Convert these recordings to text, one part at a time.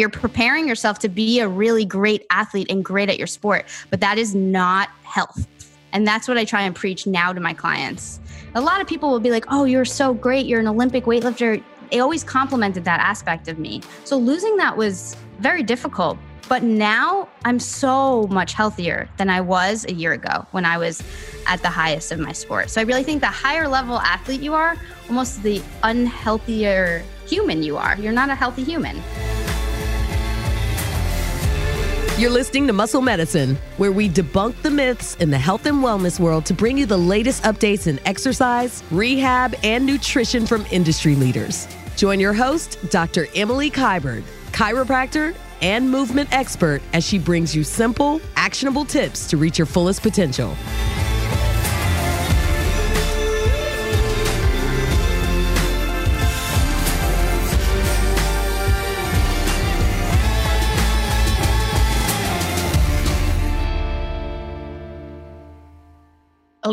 you're preparing yourself to be a really great athlete and great at your sport, but that is not health. And that's what I try and preach now to my clients. A lot of people will be like, oh, you're so great. You're an Olympic weightlifter. They always complimented that aspect of me. So losing that was very difficult. But now I'm so much healthier than I was a year ago when I was at the highest of my sport. So I really think the higher level athlete you are, almost the unhealthier human you are. You're not a healthy human. You're listening to Muscle Medicine, where we debunk the myths in the health and wellness world to bring you the latest updates in exercise, rehab, and nutrition from industry leaders. Join your host, Dr. Emily Kiberd, chiropractor and movement expert, as she brings you simple, actionable tips to reach your fullest potential.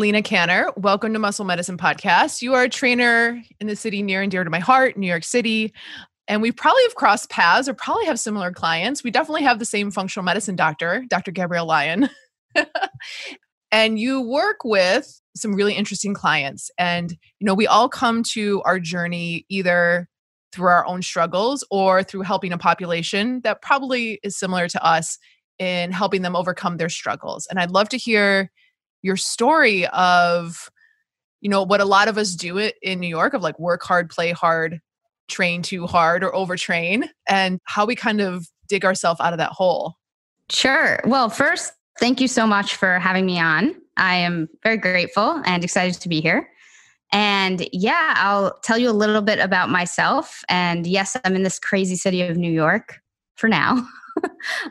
Alina Canner, welcome to Muscle Medicine Podcast. You are a trainer in the city near and dear to my heart, New York City. And we probably have crossed paths or probably have similar clients. We definitely have the same functional medicine doctor, Dr. Gabrielle Lyon. and you work with some really interesting clients. And, you know, we all come to our journey either through our own struggles or through helping a population that probably is similar to us in helping them overcome their struggles. And I'd love to hear your story of you know what a lot of us do it in New York of like work hard, play hard, train too hard or overtrain and how we kind of dig ourselves out of that hole. Sure. Well, first, thank you so much for having me on. I am very grateful and excited to be here. And yeah, I'll tell you a little bit about myself. And yes, I'm in this crazy city of New York for now.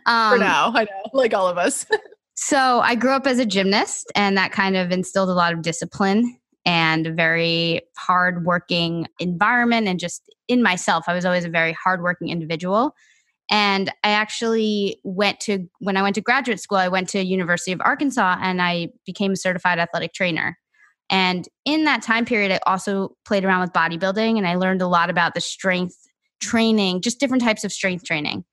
um, for now, I know, like all of us. So I grew up as a gymnast, and that kind of instilled a lot of discipline and a very hardworking environment. And just in myself, I was always a very hardworking individual. And I actually went to when I went to graduate school, I went to University of Arkansas, and I became a certified athletic trainer. And in that time period, I also played around with bodybuilding, and I learned a lot about the strength training, just different types of strength training.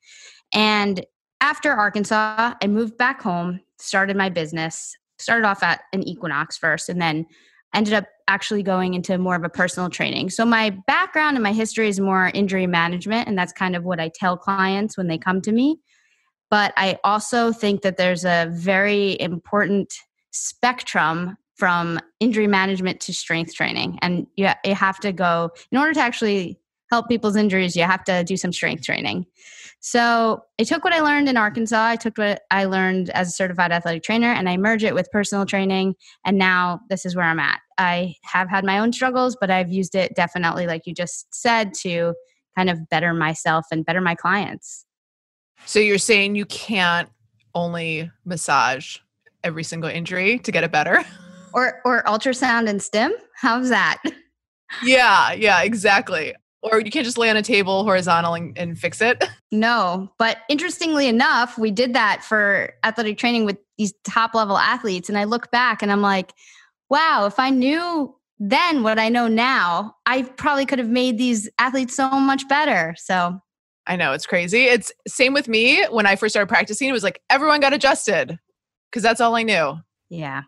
And after Arkansas, I moved back home started my business, started off at an Equinox first, and then ended up actually going into more of a personal training. So my background and my history is more injury management, and that's kind of what I tell clients when they come to me. But I also think that there's a very important spectrum from injury management to strength training. And you, have to go, in order to actually help people's injuries, you have to do some strength training. So I took what I learned in Arkansas, I took what I learned as a certified athletic trainer, and I merge it with personal training. And now this is where I'm at. I have had my own struggles, but I've used it definitely, like you just said, to kind of better myself and better my clients. So you're saying you can't only massage every single injury to get it better? Or or ultrasound and stim? How's that? Yeah, yeah, exactly or you can't just lay on a table horizontal and, and fix it. No, but interestingly enough, we did that for athletic training with these top level athletes. And I look back and I'm like, wow, if I knew then what I know now, I probably could have made these athletes so much better. So I know it's crazy. It's same with me when I first started practicing. It was like everyone got adjusted because that's all I knew. Yeah.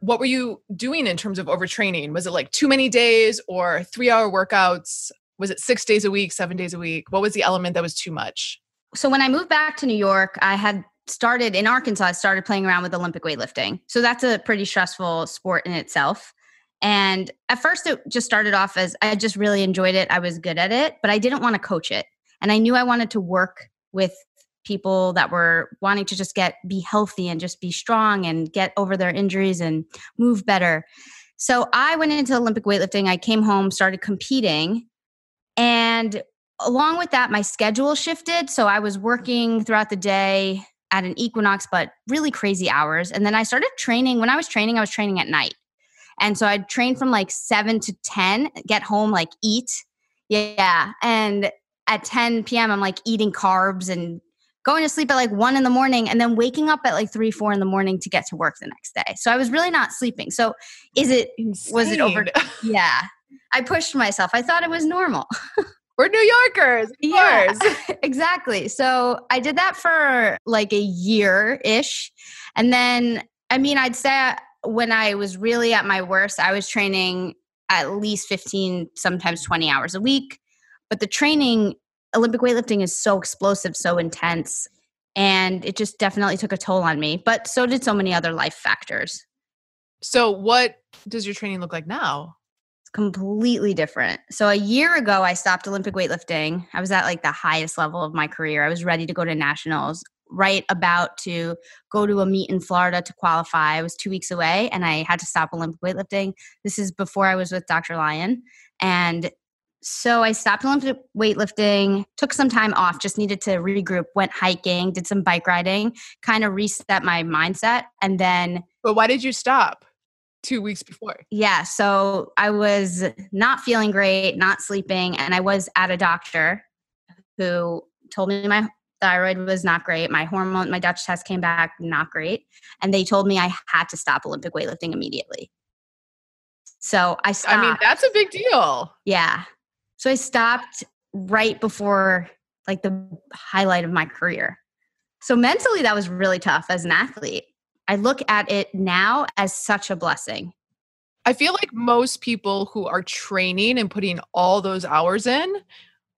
What were you doing in terms of overtraining? Was it like too many days or three hour workouts? Was it six days a week, seven days a week? What was the element that was too much? So when I moved back to New York, I had started in Arkansas, I started playing around with Olympic weightlifting. So that's a pretty stressful sport in itself. And at first, it just started off as I just really enjoyed it. I was good at it, but I didn't want to coach it. And I knew I wanted to work with people that were wanting to just get be healthy and just be strong and get over their injuries and move better. So I went into Olympic weightlifting. I came home, started competing, and along with that, my schedule shifted. So I was working throughout the day at an equinox, but really crazy hours. And then I started training. When I was training, I was training at night. And so I'd train from like seven to 10, get home, like eat. Yeah. And at 10 p.m., I'm like eating carbs and going to sleep at like one in the morning and then waking up at like three, four in the morning to get to work the next day. So I was really not sleeping. So is it, Insane. was it over? Yeah. I pushed myself. I thought it was normal. We're New Yorkers. Yeah, exactly. So I did that for like a year ish. And then, I mean, I'd say uh, when I was really at my worst, I was training at least 15, sometimes 20 hours a week. But the training, Olympic weightlifting is so explosive, so intense. And it just definitely took a toll on me. But so did so many other life factors. So, what does your training look like now? It's completely different. So, a year ago, I stopped Olympic weightlifting. I was at like the highest level of my career. I was ready to go to nationals, right about to go to a meet in Florida to qualify. I was two weeks away and I had to stop Olympic weightlifting. This is before I was with Dr. Lyon. And so I stopped Olympic weightlifting, took some time off, just needed to regroup, went hiking, did some bike riding, kind of reset my mindset. And then. But why did you stop? Two weeks before. Yeah. So I was not feeling great, not sleeping, and I was at a doctor who told me my thyroid was not great. My hormone, my Dutch test came back not great. And they told me I had to stop Olympic weightlifting immediately. So I stopped. I mean, that's a big deal. Yeah. So I stopped right before like the highlight of my career. So mentally, that was really tough as an athlete. I look at it now as such a blessing. I feel like most people who are training and putting all those hours in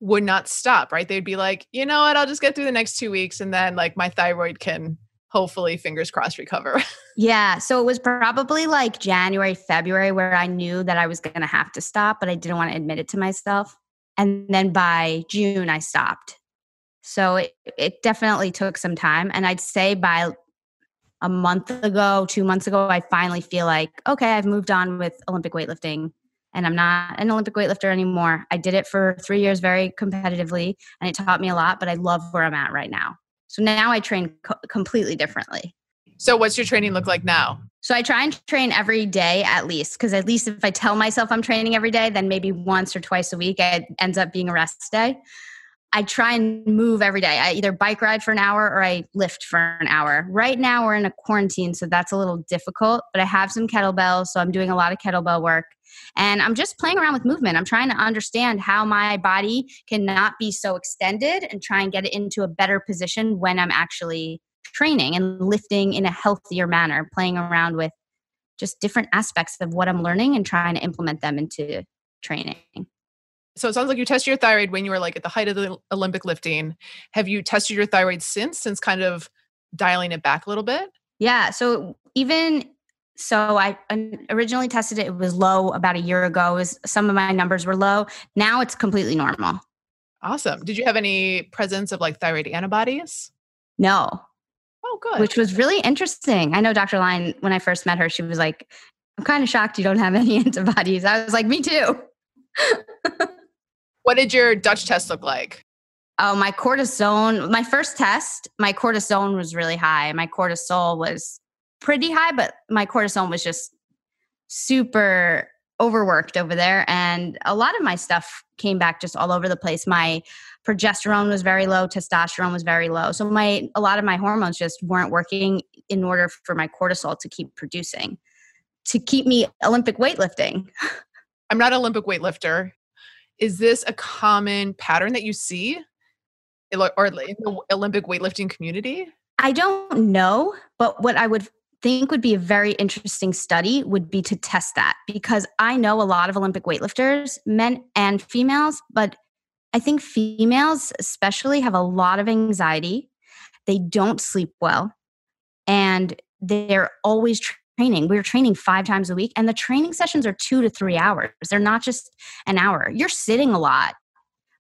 would not stop, right? They'd be like, you know what, I'll just get through the next two weeks and then like my thyroid can hopefully, fingers crossed, recover. yeah. So it was probably like January, February where I knew that I was going to have to stop, but I didn't want to admit it to myself. And then by June, I stopped. So it, it definitely took some time. And I'd say by a month ago, two months ago, I finally feel like, okay, I've moved on with Olympic weightlifting and I'm not an Olympic weightlifter anymore. I did it for three years very competitively and it taught me a lot, but I love where I'm at right now. So now I train co- completely differently. So, what's your training look like now? So, I try and train every day at least, because at least if I tell myself I'm training every day, then maybe once or twice a week it ends up being a rest day. I try and move every day. I either bike ride for an hour or I lift for an hour. Right now we're in a quarantine, so that's a little difficult, but I have some kettlebells, so I'm doing a lot of kettlebell work. And I'm just playing around with movement. I'm trying to understand how my body cannot be so extended and try and get it into a better position when I'm actually training and lifting in a healthier manner, playing around with just different aspects of what I'm learning and trying to implement them into training so it sounds like you tested your thyroid when you were like at the height of the Olympic lifting. Have you tested your thyroid since, since kind of dialing it back a little bit? Yeah. So even so, I originally tested it. It was low about a year ago. Was some of my numbers were low. Now it's completely normal. Awesome. Did you have any presence of like thyroid antibodies? No. Oh, good. Which was really interesting. I know Dr. Lyon, when I first met her, she was like, I'm kind of shocked you don't have any antibodies. I was like, me too. What did your Dutch test look like? Oh, my cortisone, my first test, my cortisone was really high. My cortisol was pretty high, but my cortisone was just super overworked over there. And a lot of my stuff came back just all over the place. My progesterone was very low, testosterone was very low. So my a lot of my hormones just weren't working in order for my cortisol to keep producing, to keep me Olympic weightlifting. I'm not an Olympic weightlifter is this a common pattern that you see or in the Olympic weightlifting community? I don't know, but what I would think would be a very interesting study would be to test that because I know a lot of Olympic weightlifters, men and females, but I think females especially have a lot of anxiety. They don't sleep well and they're always training. We were training five times a week, and the training sessions are two to three hours. They're not just an hour. You're sitting a lot,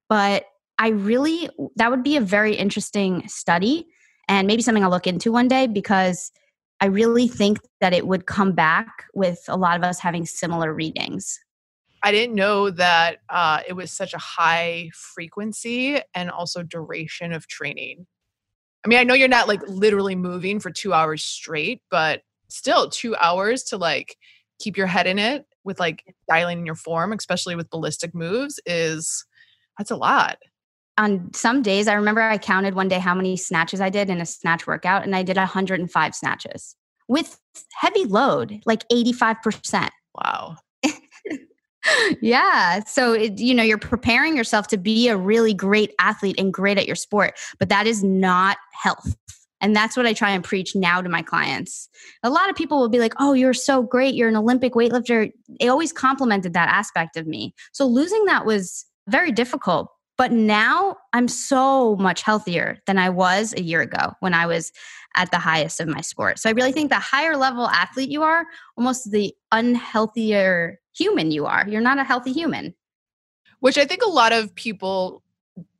but I really, that would be a very interesting study and maybe something I'll look into one day because I really think that it would come back with a lot of us having similar readings. I didn't know that uh, it was such a high frequency and also duration of training. I mean, I know you're not like literally moving for two hours straight, but still two hours to like keep your head in it with like dialing in your form, especially with ballistic moves, is that's a lot. On some days, I remember I counted one day how many snatches I did in a snatch workout, and I did 105 snatches with heavy load, like 85%. Wow. yeah. So, it, you know, you're preparing yourself to be a really great athlete and great at your sport, but that is not health. And that's what I try and preach now to my clients. A lot of people will be like, oh, you're so great. You're an Olympic weightlifter. They always complimented that aspect of me. So, losing that was very difficult. But now I'm so much healthier than I was a year ago when I was at the highest of my sport. So I really think the higher level athlete you are, almost the unhealthier human you are. You're not a healthy human. Which I think a lot of people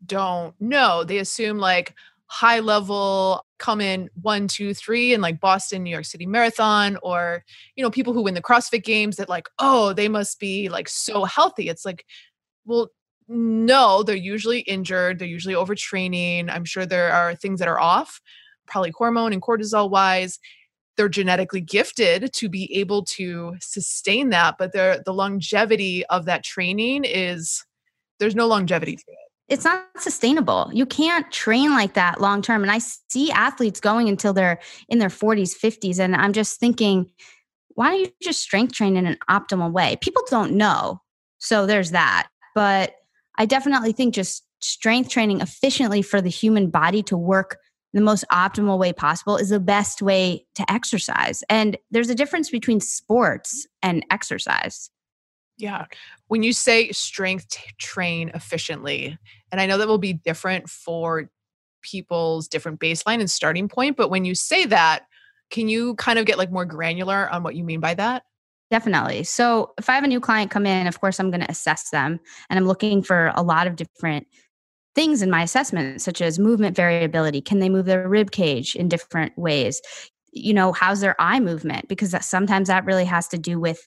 don't know. They assume like high level come in one, two, three, in like Boston, New York City Marathon, or you know, people who win the CrossFit games that like, oh, they must be like so healthy. It's like, well, no, they're usually injured, they're usually overtraining. I'm sure there are things that are off, probably hormone and cortisol wise they're genetically gifted to be able to sustain that but the longevity of that training is there's no longevity to it it's not sustainable. You can't train like that long term. And I see athletes going until they're in their 40s, 50s. And I'm just thinking, why don't you just strength train in an optimal way? People don't know. So there's that. But I definitely think just strength training efficiently for the human body to work the most optimal way possible is the best way to exercise. And there's a difference between sports and exercise. Yeah. When you say strength train efficiently, and I know that will be different for people's different baseline and starting point, but when you say that, can you kind of get like more granular on what you mean by that? Definitely. So, if I have a new client come in, of course, I'm going to assess them and I'm looking for a lot of different things in my assessment, such as movement variability. Can they move their rib cage in different ways? You know, how's their eye movement? Because that, sometimes that really has to do with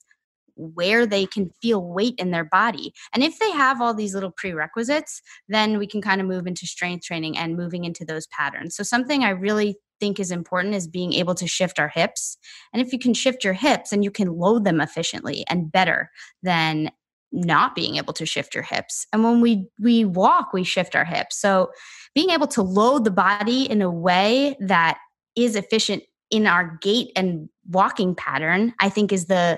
where they can feel weight in their body. And if they have all these little prerequisites, then we can kind of move into strength training and moving into those patterns. So, something I really think is important is being able to shift our hips. And if you can shift your hips and you can load them efficiently and better, than not being able to shift your hips and when we we walk we shift our hips so being able to load the body in a way that is efficient in our gait and walking pattern i think is the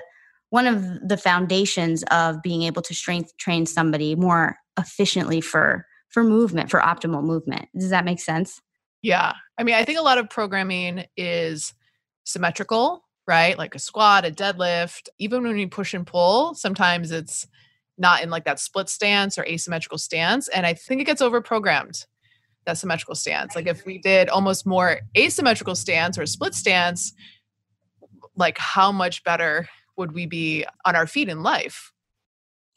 one of the foundations of being able to strength train somebody more efficiently for for movement for optimal movement does that make sense yeah i mean i think a lot of programming is symmetrical right like a squat a deadlift even when we push and pull sometimes it's not in like that split stance or asymmetrical stance. And I think it gets over programmed, that symmetrical stance. Like if we did almost more asymmetrical stance or split stance, like how much better would we be on our feet in life?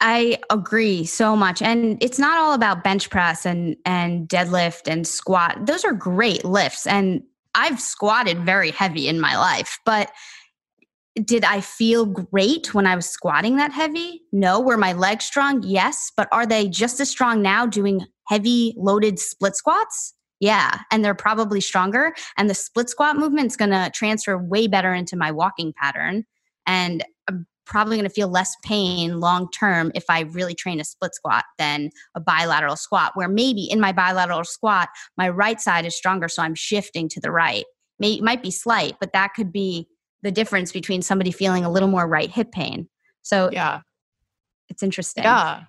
I agree so much. And it's not all about bench press and and deadlift and squat. Those are great lifts and I've squatted very heavy in my life, but did I feel great when I was squatting that heavy? No. Were my legs strong? Yes. But are they just as strong now doing heavy loaded split squats? Yeah. And they're probably stronger. And the split squat movement's going to transfer way better into my walking pattern. And I'm probably going to feel less pain long term if I really train a split squat than a bilateral squat, where maybe in my bilateral squat, my right side is stronger. So I'm shifting to the right. May, might be slight, but that could be the difference between somebody feeling a little more right hip pain. So yeah, it's interesting. Yeah.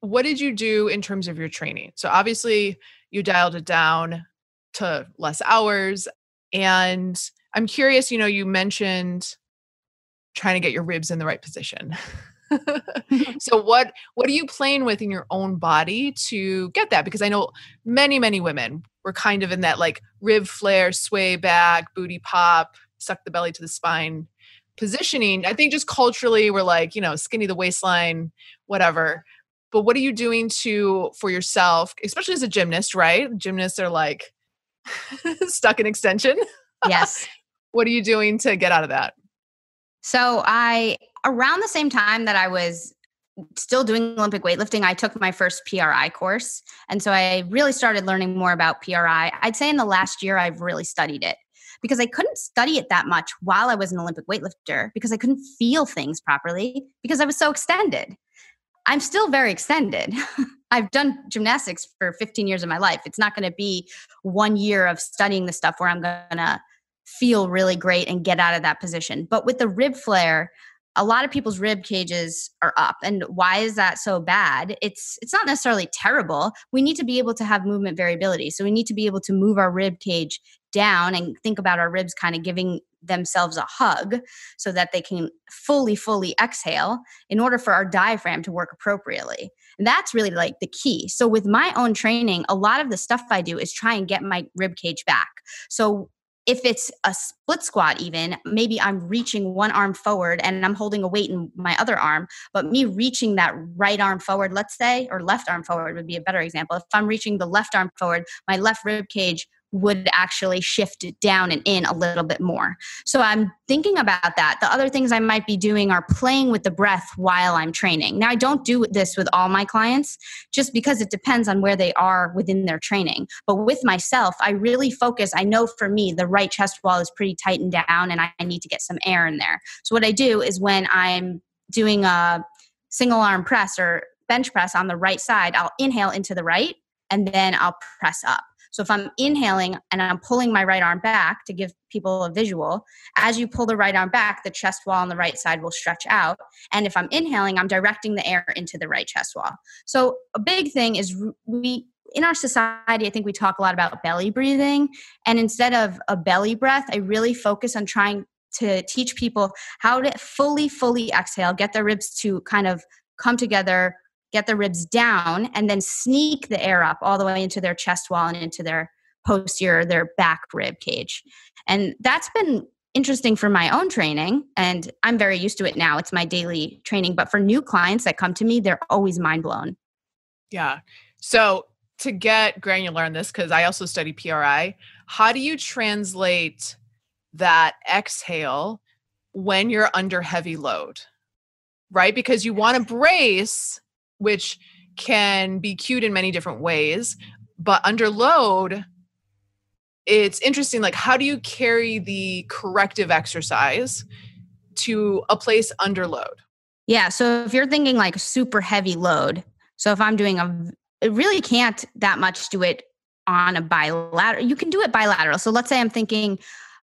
What did you do in terms of your training? So obviously you dialed it down to less hours. And I'm curious, you know, you mentioned trying to get your ribs in the right position. so what what are you playing with in your own body to get that because i know many many women were kind of in that like rib flare sway back booty pop suck the belly to the spine positioning. I think just culturally, we're like, you know, skinny the waistline, whatever. But what are you doing to for yourself, especially as a gymnast, right? Gymnasts are like stuck in extension. Yes. what are you doing to get out of that? So I around the same time that I was still doing Olympic weightlifting, I took my first PRI course. And so I really started learning more about PRI. I'd say in the last year, I've really studied it because I couldn't study it that much while I was an Olympic weightlifter because I couldn't feel things properly because I was so extended. I'm still very extended. I've done gymnastics for 15 years of my life. It's not going to be one year of studying the stuff where I'm going to feel really great and get out of that position. But with the rib flare, a lot of people's rib cages are up. And why is that so bad? It's it's not necessarily terrible. We need to be able to have movement variability. So we need to be able to move our rib cage down and think about our ribs kind of giving themselves a hug so that they can fully fully exhale in order for our diaphragm to work appropriately. And that's really like the key. So with my own training a lot of the stuff i do is try and get my rib cage back. So if it's a split squat even maybe i'm reaching one arm forward and i'm holding a weight in my other arm but me reaching that right arm forward let's say or left arm forward would be a better example. If i'm reaching the left arm forward my left rib cage would actually shift it down and in a little bit more. So I'm thinking about that. The other things I might be doing are playing with the breath while I'm training. Now, I don't do this with all my clients just because it depends on where they are within their training. But with myself, I really focus. I know for me, the right chest wall is pretty tightened down and I need to get some air in there. So what I do is when I'm doing a single arm press or bench press on the right side, I'll inhale into the right and then I'll press up. So if I'm inhaling and I'm pulling my right arm back to give people a visual, as you pull the right arm back, the chest wall on the right side will stretch out. And if I'm inhaling, I'm directing the air into the right chest wall. So a big thing is we in our society, I think we talk a lot about belly breathing. And instead of a belly breath, I really focus on trying to teach people how to fully, fully exhale, get their ribs to kind of come together get the ribs down, and then sneak the air up all the way into their chest wall and into their posterior, their back rib cage. And that's been interesting for my own training and I'm very used to it now. It's my daily training, but for new clients that come to me, they're always mind blown. Yeah. So to get granular on this cuz I also study PRI, how do you translate that exhale when you're under heavy load? Right? Because you want to brace which can be cued in many different ways. But under load, it's interesting like how do you carry the corrective exercise to a place under load? Yeah, so if you're thinking like super heavy load, so if I'm doing a it really can't that much do it on a bilateral. You can do it bilateral. So let's say I'm thinking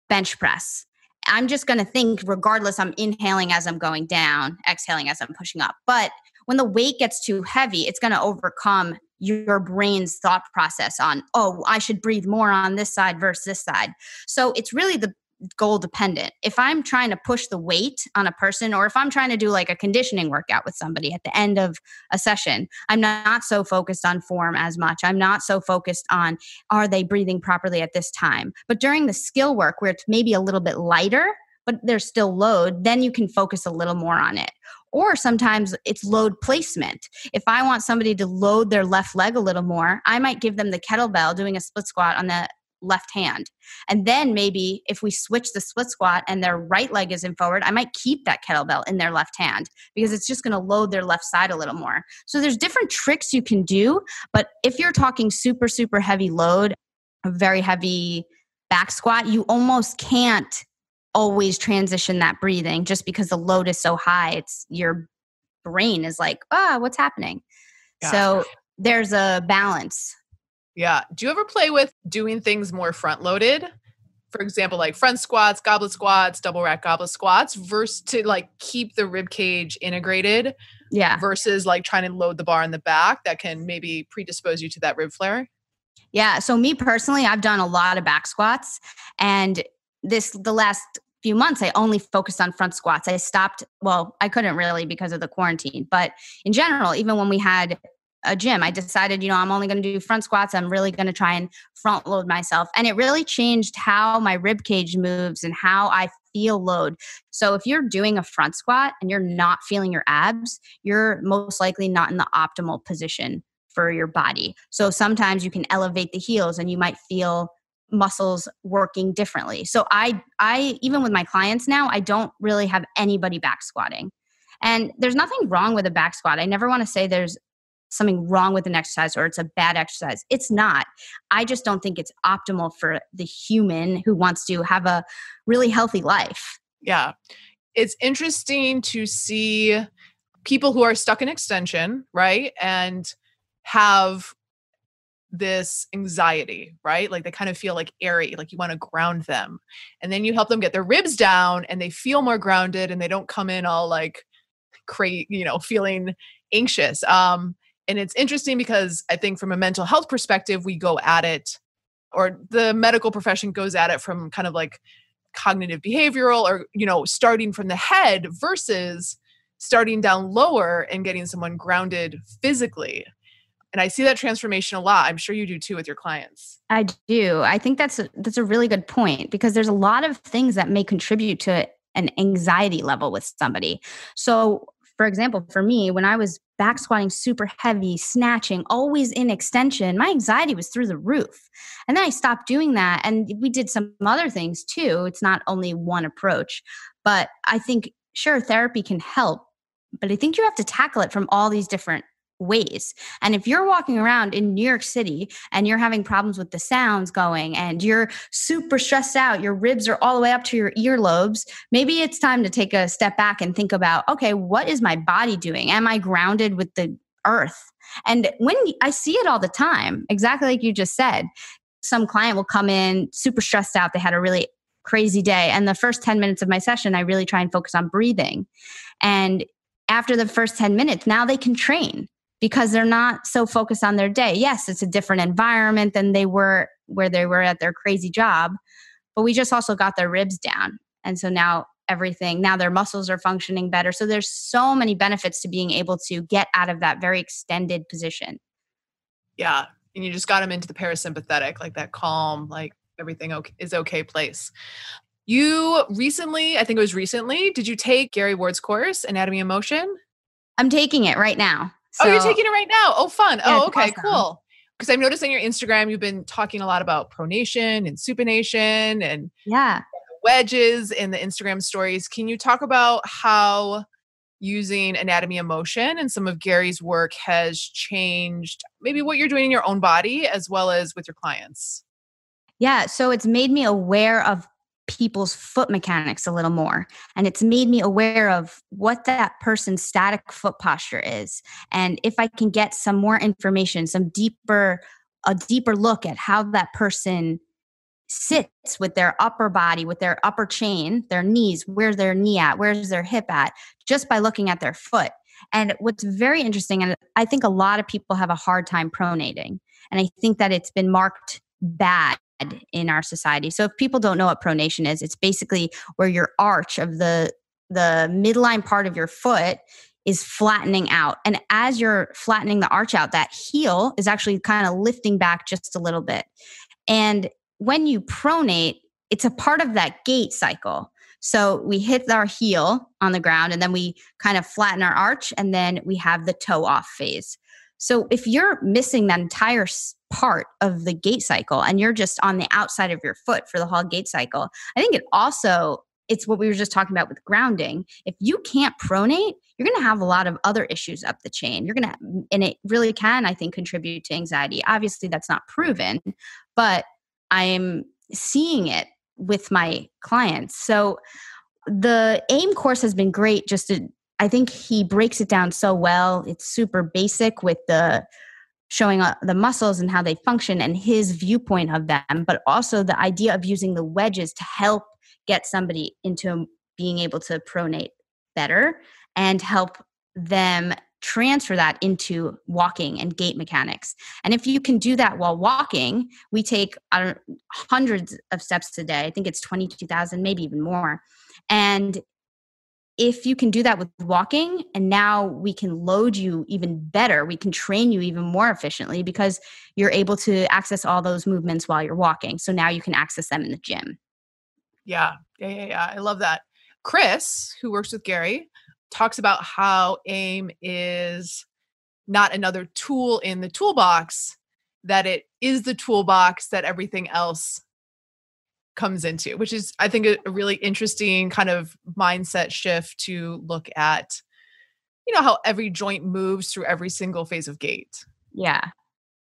bench press. I'm just going to think regardless I'm inhaling as I'm going down, exhaling as I'm pushing up. But when the weight gets too heavy, it's going to overcome your brain's thought process on, oh, I should breathe more on this side versus this side. So it's really the goal dependent. If I'm trying to push the weight on a person, or if I'm trying to do like a conditioning workout with somebody at the end of a session, I'm not so focused on form as much. I'm not so focused on are they breathing properly at this time. But during the skill work, where it's maybe a little bit lighter, but there's still load, then you can focus a little more on it. Or sometimes it's load placement. If I want somebody to load their left leg a little more, I might give them the kettlebell doing a split squat on the left hand. And then maybe if we switch the split squat and their right leg is in forward, I might keep that kettlebell in their left hand because it's just going to load their left side a little more. So there's different tricks you can do, but if you're talking super super heavy load, a very heavy back squat, you almost can't always transition that breathing just because the load is so high. It's your brain is like, ah, what's happening? Yeah. So there's a balance. Yeah. Do you ever play with doing things more front loaded? For example, like front squats, goblet squats, double rack goblet squats, versus to like keep the rib cage integrated. Yeah. Versus like trying to load the bar in the back that can maybe predispose you to that rib flare. Yeah. So me personally, I've done a lot of back squats and this the last few months, I only focused on front squats. I stopped, well, I couldn't really because of the quarantine, but in general, even when we had a gym, I decided, you know, I'm only going to do front squats. I'm really going to try and front load myself. And it really changed how my rib cage moves and how I feel load. So if you're doing a front squat and you're not feeling your abs, you're most likely not in the optimal position for your body. So sometimes you can elevate the heels and you might feel muscles working differently. So I I even with my clients now, I don't really have anybody back squatting. And there's nothing wrong with a back squat. I never want to say there's something wrong with an exercise or it's a bad exercise. It's not. I just don't think it's optimal for the human who wants to have a really healthy life. Yeah. It's interesting to see people who are stuck in extension, right? And have this anxiety, right? Like they kind of feel like airy, like you want to ground them. And then you help them get their ribs down and they feel more grounded and they don't come in all like crazy, you know, feeling anxious. Um, and it's interesting because I think from a mental health perspective, we go at it, or the medical profession goes at it from kind of like cognitive behavioral or, you know, starting from the head versus starting down lower and getting someone grounded physically. And I see that transformation a lot. I'm sure you do too with your clients. I do. I think that's a, that's a really good point because there's a lot of things that may contribute to an anxiety level with somebody. So, for example, for me, when I was back squatting super heavy, snatching, always in extension, my anxiety was through the roof. And then I stopped doing that. And we did some other things too. It's not only one approach, but I think, sure, therapy can help, but I think you have to tackle it from all these different ways. And if you're walking around in New York City and you're having problems with the sounds going and you're super stressed out, your ribs are all the way up to your earlobes, maybe it's time to take a step back and think about okay, what is my body doing? Am I grounded with the earth? And when I see it all the time, exactly like you just said, some client will come in super stressed out. They had a really crazy day. And the first 10 minutes of my session, I really try and focus on breathing. And after the first 10 minutes, now they can train because they're not so focused on their day. Yes, it's a different environment than they were where they were at their crazy job, but we just also got their ribs down. And so now everything, now their muscles are functioning better. So there's so many benefits to being able to get out of that very extended position. Yeah. And you just got them into the parasympathetic, like that calm, like everything okay, is okay place. You recently, I think it was recently, did you take Gary Ward's course, Anatomy of Motion? I'm taking it right now. So, oh, you're taking it right now. Oh, fun. Yeah, oh, okay, awesome. cool. Because I've noticed on your Instagram, you've been talking a lot about pronation and supination and yeah, wedges in the Instagram stories. Can you talk about how using anatomy of motion and some of Gary's work has changed maybe what you're doing in your own body as well as with your clients? Yeah, so it's made me aware of people's foot mechanics a little more. And it's made me aware of what that person's static foot posture is. And if I can get some more information, some deeper, a deeper look at how that person sits with their upper body, with their upper chain, their knees, where's their knee at, where's their hip at, just by looking at their foot. And what's very interesting, and I think a lot of people have a hard time pronating. And I think that it's been marked bad in our society. So if people don't know what pronation is, it's basically where your arch of the the midline part of your foot is flattening out. And as you're flattening the arch out, that heel is actually kind of lifting back just a little bit. And when you pronate, it's a part of that gait cycle. So we hit our heel on the ground and then we kind of flatten our arch and then we have the toe off phase. So if you're missing that entire part of the gait cycle and you're just on the outside of your foot for the whole gait cycle, I think it also it's what we were just talking about with grounding. If you can't pronate, you're going to have a lot of other issues up the chain. You're going to and it really can I think contribute to anxiety. Obviously that's not proven, but I'm seeing it with my clients. So the AIM course has been great just to I think he breaks it down so well. It's super basic with the showing uh, the muscles and how they function and his viewpoint of them, but also the idea of using the wedges to help get somebody into being able to pronate better and help them transfer that into walking and gait mechanics. And if you can do that while walking, we take hundreds of steps a day. I think it's 22,000, maybe even more. And if you can do that with walking and now we can load you even better we can train you even more efficiently because you're able to access all those movements while you're walking so now you can access them in the gym yeah yeah yeah, yeah. i love that chris who works with gary talks about how aim is not another tool in the toolbox that it is the toolbox that everything else comes into, which is, I think, a, really interesting kind of mindset shift to look at, you know, how every joint moves through every single phase of gait. Yeah.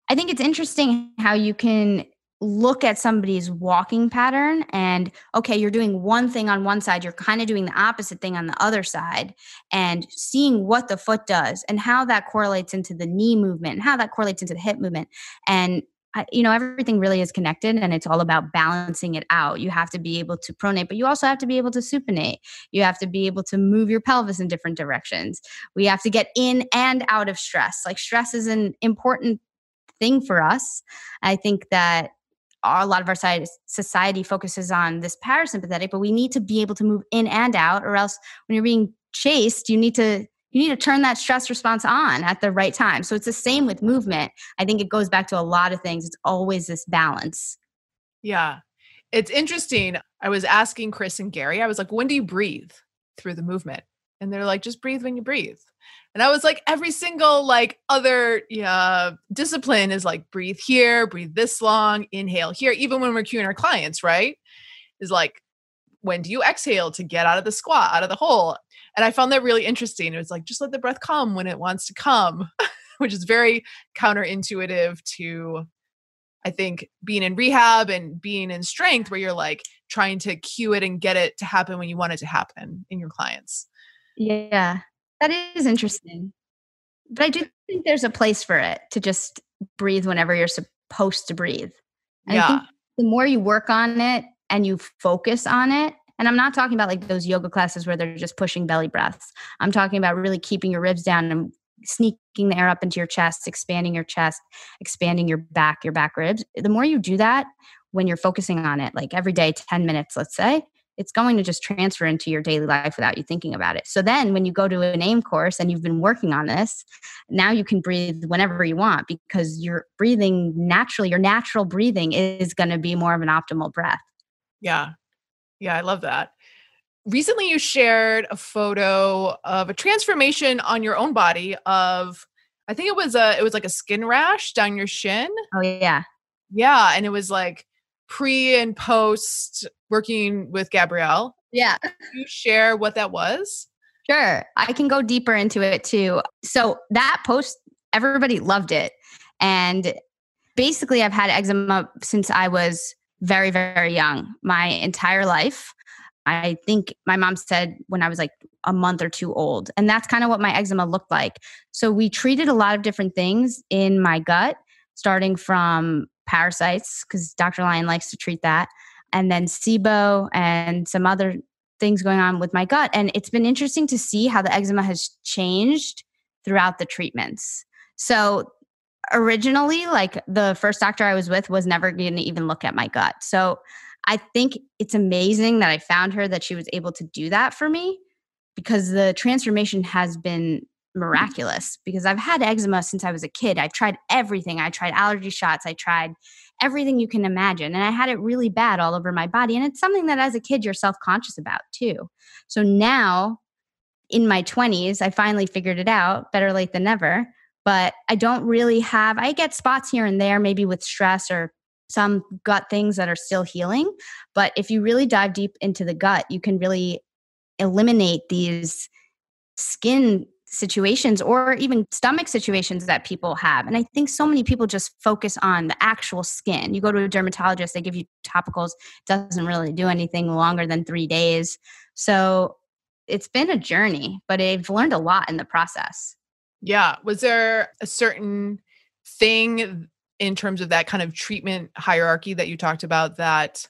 I think it's interesting how you can look at somebody's walking pattern and okay you're doing one thing on one side you're kind of doing the opposite thing on the other side and seeing what the foot does and how that correlates into the knee movement and how that correlates into the hip movement and you know everything really is connected and it's all about balancing it out. You have to be able to pronate but you also have to be able to supinate. You have to be able to move your pelvis in different directions. We have to get in and out of stress. Like stress is an important thing for us. I think that a lot of our society focuses on this parasympathetic, but we need to be able to move in and out, or else when you're being chased, you need to you need to turn that stress response on at the right time. So it's the same with movement. I think it goes back to a lot of things. It's always this balance. Yeah. It's interesting. I was asking Chris and Gary, I was like, when do you breathe through the movement? And they're like, just breathe when you breathe. And I was like, every single like other discipline is like breathe here, breathe this long, inhale here. Even when we're cueing our clients, right? Is like, when do you exhale to get out of the squat, out of the hole? And I found that really interesting. It was like, just let the breath come when it wants to come, which is very counterintuitive to, I think, being in rehab and being in strength, where you're like trying to cue it and get it to happen when you want it to happen in your clients. Yeah. That is interesting. But I do think there's a place for it to just breathe whenever you're supposed to breathe. And yeah. the more you work on it and you focus on it, and I'm not talking about like those yoga classes where they're just pushing belly breaths. I'm talking about really keeping your ribs down and sneaking the air up into your chest, expanding your chest, expanding your back, your back ribs. The more you do that when you're focusing on it, like every day, 10 minutes, let's say, it's going to just transfer into your daily life without you thinking about it. So then when you go to an AIM course and you've been working on this, now you can breathe whenever you want because you're breathing naturally. Your natural breathing is going to be more of an optimal breath. Yeah. Yeah, I love that. Recently you shared a photo of a transformation on your own body of I think it was a it was like a skin rash down your shin. Oh yeah. Yeah, and it was like pre and post working with Gabrielle. Yeah. Can you share what that was? Sure. I can go deeper into it too. So that post, everybody loved it. And basically, I've had eczema since I was very, very young, my entire life. I think my mom said when I was like a month or two old. And that's kind of what my eczema looked like. So we treated a lot of different things in my gut, starting from parasites, because Dr. Lyon likes to treat that, and then SIBO and some other things going on with my gut. And it's been interesting to see how the eczema has changed throughout the treatments. So originally, like the first doctor I was with was never going to even look at my gut. So I think it's amazing that I found her that she was able to do that for me because the transformation has been miraculous because I've had eczema since I was a kid. I've tried everything. I tried allergy shots. I tried everything you can imagine. And I had it really bad all over my body. And it's something that as a kid you're self conscious about too. So now in my 20s, I finally figured it out better late than never. But I don't really have, I get spots here and there, maybe with stress or some gut things that are still healing. But if you really dive deep into the gut, you can really eliminate these skin situations or even stomach situations that people have. And I think so many people just focus on the actual skin. You go to a dermatologist, they give you topicals, doesn't really do anything longer than three days. So it's been a journey, but I've learned a lot in the process. Yeah. Was there a certain thing in terms of that kind of treatment hierarchy that you talked about that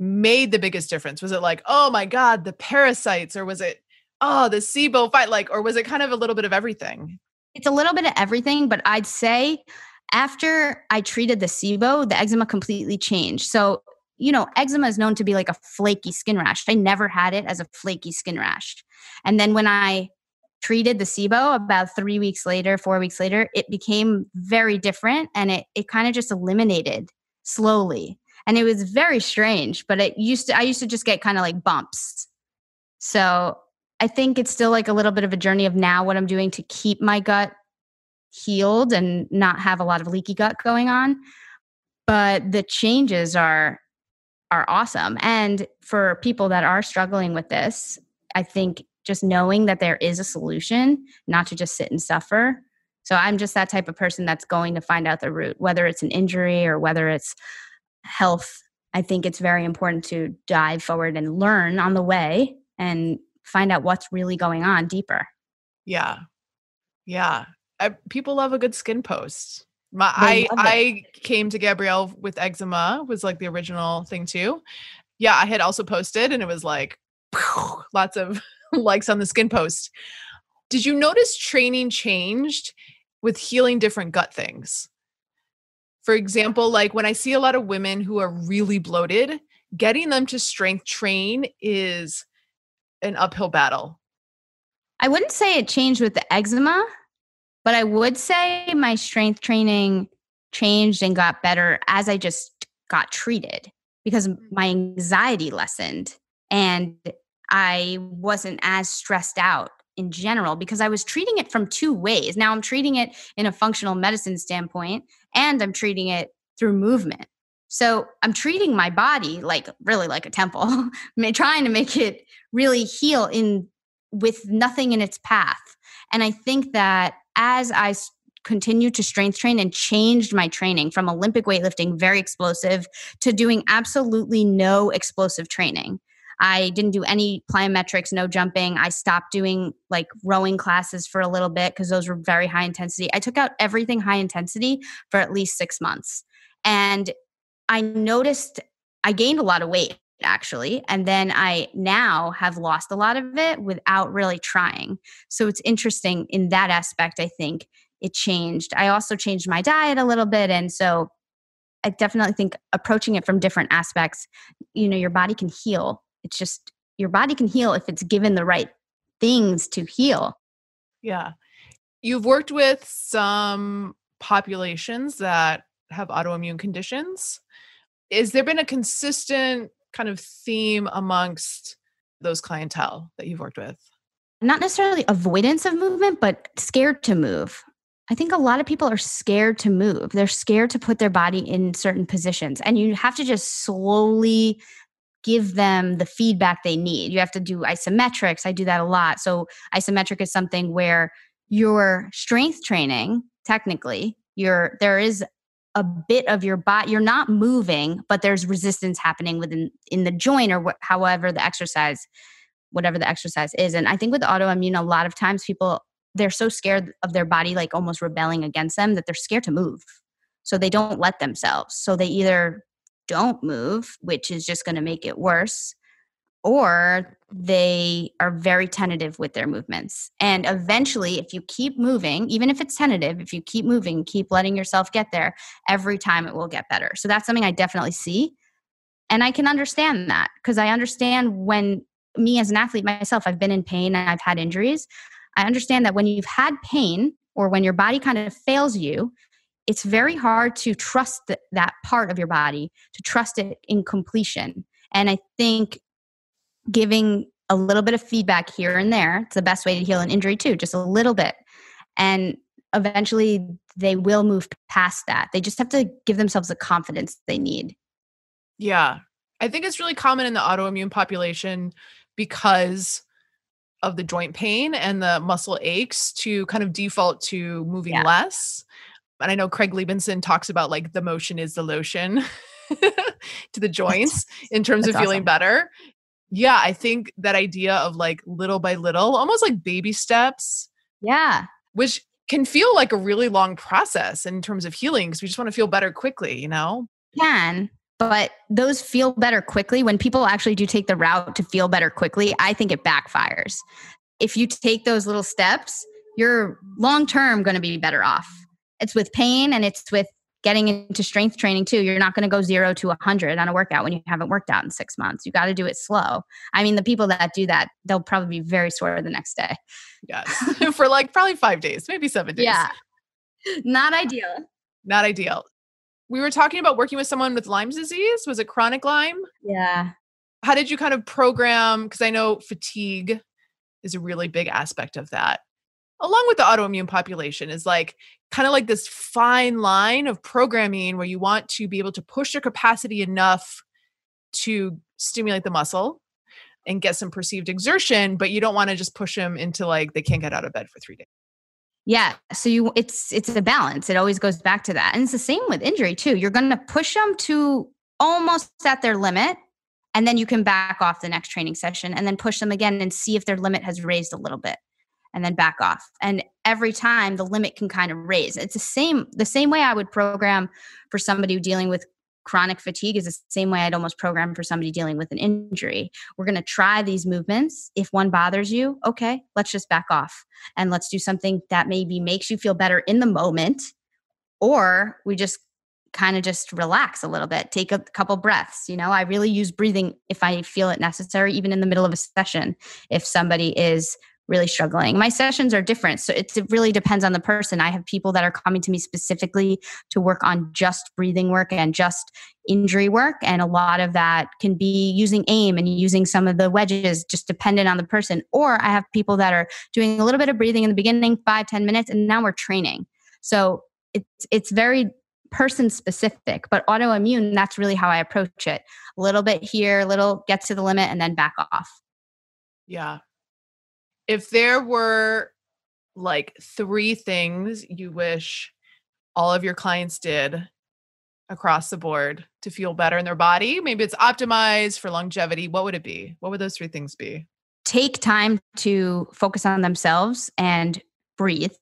made the biggest difference? Was it like, oh my God, the parasites, or was it oh, the SIBO fight, like, or was it kind of a little bit of everything? It's a little bit of everything, but I'd say after I treated the SIBO, the eczema completely changed. So, you know, eczema is known to be like a flaky skin rash. I never had it as a flaky skin rash. And then when I treated the SIBO about three weeks later, four weeks later, it became very different and it, it kind of just eliminated slowly. And it was very strange, but it used to, I used to just get kind of like bumps. So I think it's still like a little bit of a journey of now what I'm doing to keep my gut healed and not have a lot of leaky gut going on. But the changes are are awesome. And for people that are struggling with this, I think just knowing that there is a solution, not to just sit and suffer. So I'm just that type of person that's going to find out the root, whether it's an injury or whether it's health. I think it's very important to dive forward and learn on the way and find out what's really going on deeper. Yeah. Yeah. I, people love a good skin post. My, I I came to Gabrielle with eczema was like the original thing too. Yeah, I had also posted and it was like lots of likes on the skin post. Did you notice training changed with healing different gut things? For example, like when I see a lot of women who are really bloated, getting them to strength train is an uphill battle. I wouldn't say it changed with the eczema, but I would say my strength training changed and got better as I just got treated because mm. my anxiety lessened and I wasn't as stressed out in general because I was treating it from two ways. Now I'm treating it in a functional medicine standpoint and I'm treating it through movement. So I'm treating my body like really like a temple, trying to make it really heal in with nothing in its path. And I think that as I continued to strength train and changed my training from Olympic weightlifting, very explosive, to doing absolutely no explosive training. I didn't do any plyometrics, no jumping. I stopped doing like rowing classes for a little bit because those were very high intensity. I took out everything high intensity for at least six months. And I noticed I gained a lot of weight actually. And then I now have lost a lot of it without really trying. So it's interesting in that aspect, I think it changed. I also changed my diet a little bit. And so I definitely think approaching it from different aspects, you know, your body can heal. It's just your body can heal if it's given the right things to heal. Yeah. You've worked with some populations that have autoimmune conditions. Is there been a consistent kind of theme amongst those clientele that you've worked with? Not necessarily avoidance of movement, but scared to move. I think a lot of people are scared to move. They're scared to put their body in certain positions. And you have to just slowly give them the feedback they need. You have to do isometrics. I do that a lot. So, isometric is something where your strength training, technically, your there is a bit of your body you're not moving but there's resistance happening within in the joint or wh- however the exercise whatever the exercise is and i think with autoimmune a lot of times people they're so scared of their body like almost rebelling against them that they're scared to move so they don't let themselves so they either don't move which is just going to make it worse or they are very tentative with their movements. And eventually, if you keep moving, even if it's tentative, if you keep moving, keep letting yourself get there, every time it will get better. So that's something I definitely see. And I can understand that because I understand when me as an athlete myself, I've been in pain and I've had injuries. I understand that when you've had pain or when your body kind of fails you, it's very hard to trust that part of your body, to trust it in completion. And I think giving a little bit of feedback here and there. It's the best way to heal an injury, too, just a little bit. And eventually they will move past that. They just have to give themselves the confidence they need. Yeah. I think it's really common in the autoimmune population because of the joint pain and the muscle aches to kind of default to moving yeah. less. And I know Craig Liebenson talks about like the motion is the lotion to the joints in terms of feeling awesome. better yeah, I think that idea of like little by little, almost like baby steps. Yeah. Which can feel like a really long process in terms of healing because we just want to feel better quickly, you know? Can, but those feel better quickly. When people actually do take the route to feel better quickly, I think it backfires. If you take those little steps, you're long term going to be better off. It's with pain and it's with getting into strength training too. You're not going to go 0 to 100 on a workout when you haven't worked out in 6 months. You got to do it slow. I mean the people that do that they'll probably be very sore the next day. Yes. For like probably 5 days maybe 7 days. Yeah. Not ideal. Not ideal. We were talking about working with someone with Lyme's disease. Was it chronic Lyme? Yeah. How did you kind of program? Because i know fatigue is a really big aspect of that along with the autoimmune population is like kind of like this fine line of programming where you want to be able to push your capacity enough to stimulate the muscle and get some perceived exertion but you don't want to just push them into like they can't get out of bed for 3 days Yeah. So you it's it's a balance. It always goes back to that. And it's the same with injury too. You're going to push them to almost at their limit and then you can back off the next training session and then push them again and see if their limit has raised a little bit and then back off. And every time the limit can kind of raise. It's the same the same way i would program for somebody dealing with chronic fatigue is the same way i'd almost program for somebody dealing with an injury. We're going to try these movements. If one bothers you okay let's just back off and let's do something that maybe makes you feel better in the moment or we just kind of just relax a little bit take a couple breaths you know? I really use breathing if i feel it necessary even in the middle of a session. If somebody is really struggling. My sessions are different. So it really depends on the person. I have people that are coming to me specifically to work on just breathing work and just injury work. And a lot of that can be using AIM and using some of the wedges, just dependent on the person. Or I have people that are doing a little bit of breathing in the beginning, five ten minutes, and now we're training. So it's it's very person specific, but autoimmune, that's really how I approach it. A little bit here, a little gets to the limit, and then back off. Yeah, if there were like three things you wish all of your clients did across the board to feel better in their body, maybe it's optimized for longevity, what would it be? What would those three things be? Take time to focus on themselves and breathe.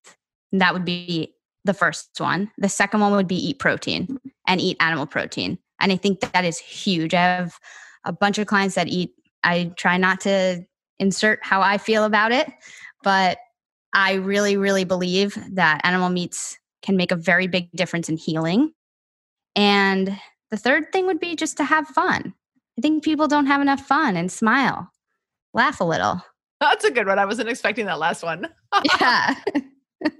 That would be the first one. The second one would be eat protein and eat animal protein. And I think that, that is huge. I have a bunch of clients that eat, I try not to insert how I feel about it. But I really, really believe that animal meats can make a very big difference in healing. And the third thing would be just to have fun. I think people don't have enough fun and smile, laugh a little. That's a good one. I wasn't expecting that last one. yeah.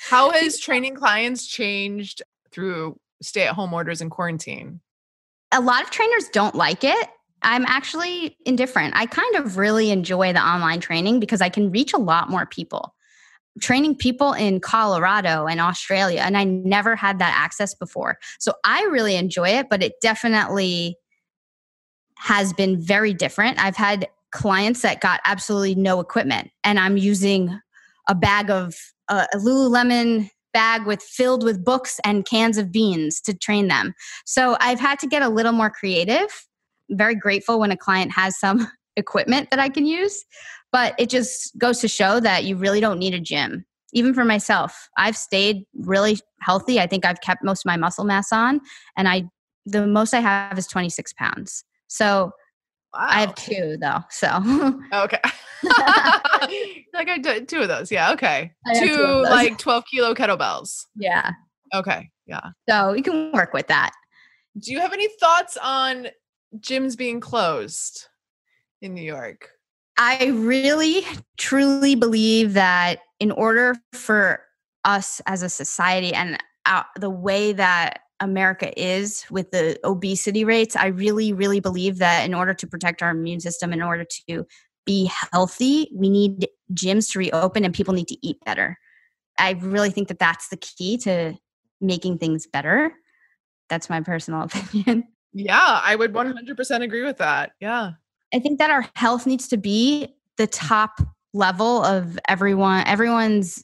How has training clients changed through stay at home orders and quarantine? A lot of trainers don't like it. I'm actually indifferent. I kind of really enjoy the online training because I can reach a lot more people. Training people in Colorado and Australia, and I never had that access before. So I really enjoy it, but it definitely has been very different. I've had clients that got absolutely no equipment, and I'm using a bag of uh, a Lululemon bag with filled with books and cans of beans to train them. So I've had to get a little more creative very grateful when a client has some equipment that I can use. But it just goes to show that you really don't need a gym. Even for myself, I've stayed really healthy. I think I've kept most of my muscle mass on, and I the most I have is 26 pounds. So Wow. I have two though. So okay, like I did two of those. Yeah, okay, two, two like twelve kilo kettlebells. Yeah. Okay. Yeah. So you can work with that. Do you have any thoughts on gyms being closed in New York? I really truly believe that in order for us as a society and uh, the way that America is with the obesity rates, I really, really believe that in order to protect our immune system, in order to be healthy, we need gyms to reopen and people need to eat better. I really think that that's the key to making things better. That's my personal opinion. Yeah, I would 100% agree with that. Yeah. I think that our health needs to be the top level of everyone everyone's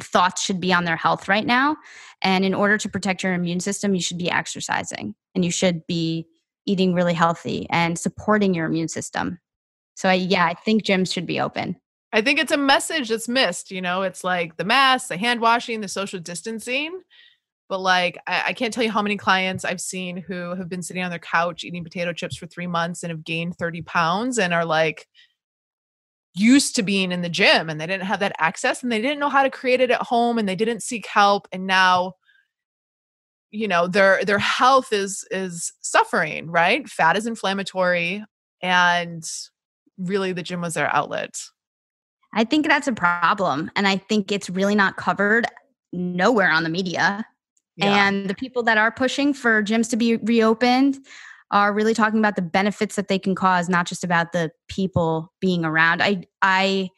thoughts should be on their health right now. And in order to protect your immune system you should be exercising and you should be eating really healthy and supporting your immune system. So I, yeah i think gyms should be open. I think it's a message that's missed you know? It's like the mask the hand washing the social distancing but like I, I, can't tell you how many clients I've seen who have been sitting on their couch eating potato chips for three months and have gained 30 pounds and are like used to being in the gym and they didn't have that access and they didn't know how to create it at home and they didn't seek help and now you know their their health is is suffering right? Fat is inflammatory and really the gym was their outlet. I think that's a problem and i think it's really not covered nowhere on the media yeah. And the people that are pushing for gyms to be reopened are really talking about the benefits that they can cause, not just about the people being around. I I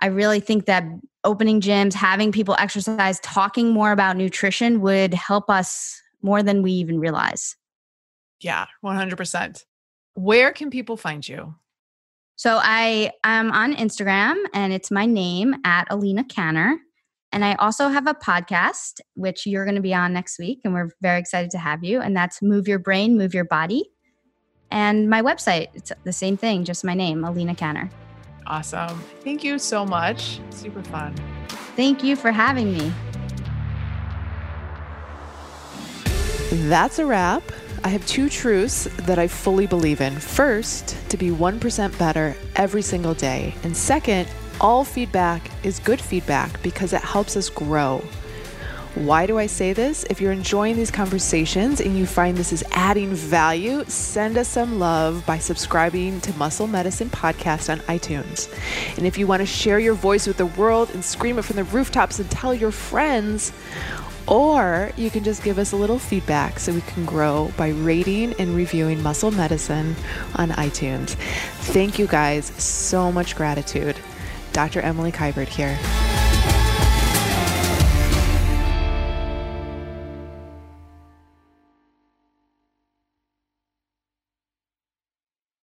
I really think that opening gyms, having people exercise, talking more about nutrition would help us more than we even realize. Yeah, 100%. Where can people find you? So I am on Instagram and it's my name at Alina Canner. And I also have a podcast, which you're going to be on next week. And we're very excited to have you. And that's Move Your Brain, Move Your Body. And my website, it's the same thing, just my name, Alina Canner. Awesome. Thank you so much. Super fun. Thank you for having me. That's a wrap. I have two truths that I fully believe in. First, to be 1% better every single day. And second, all feedback is good feedback because it helps us grow. Why do I say this? If you're enjoying these conversations and you find this is adding value, send us some love by subscribing to Muscle Medicine Podcast on iTunes. And if you want to share your voice with the world and scream it from the rooftops and tell your friends, or you can just give us a little feedback so we can grow by rating and reviewing Muscle Medicine on iTunes. Thank you guys. So much gratitude. Dr. Emily Kiberd here.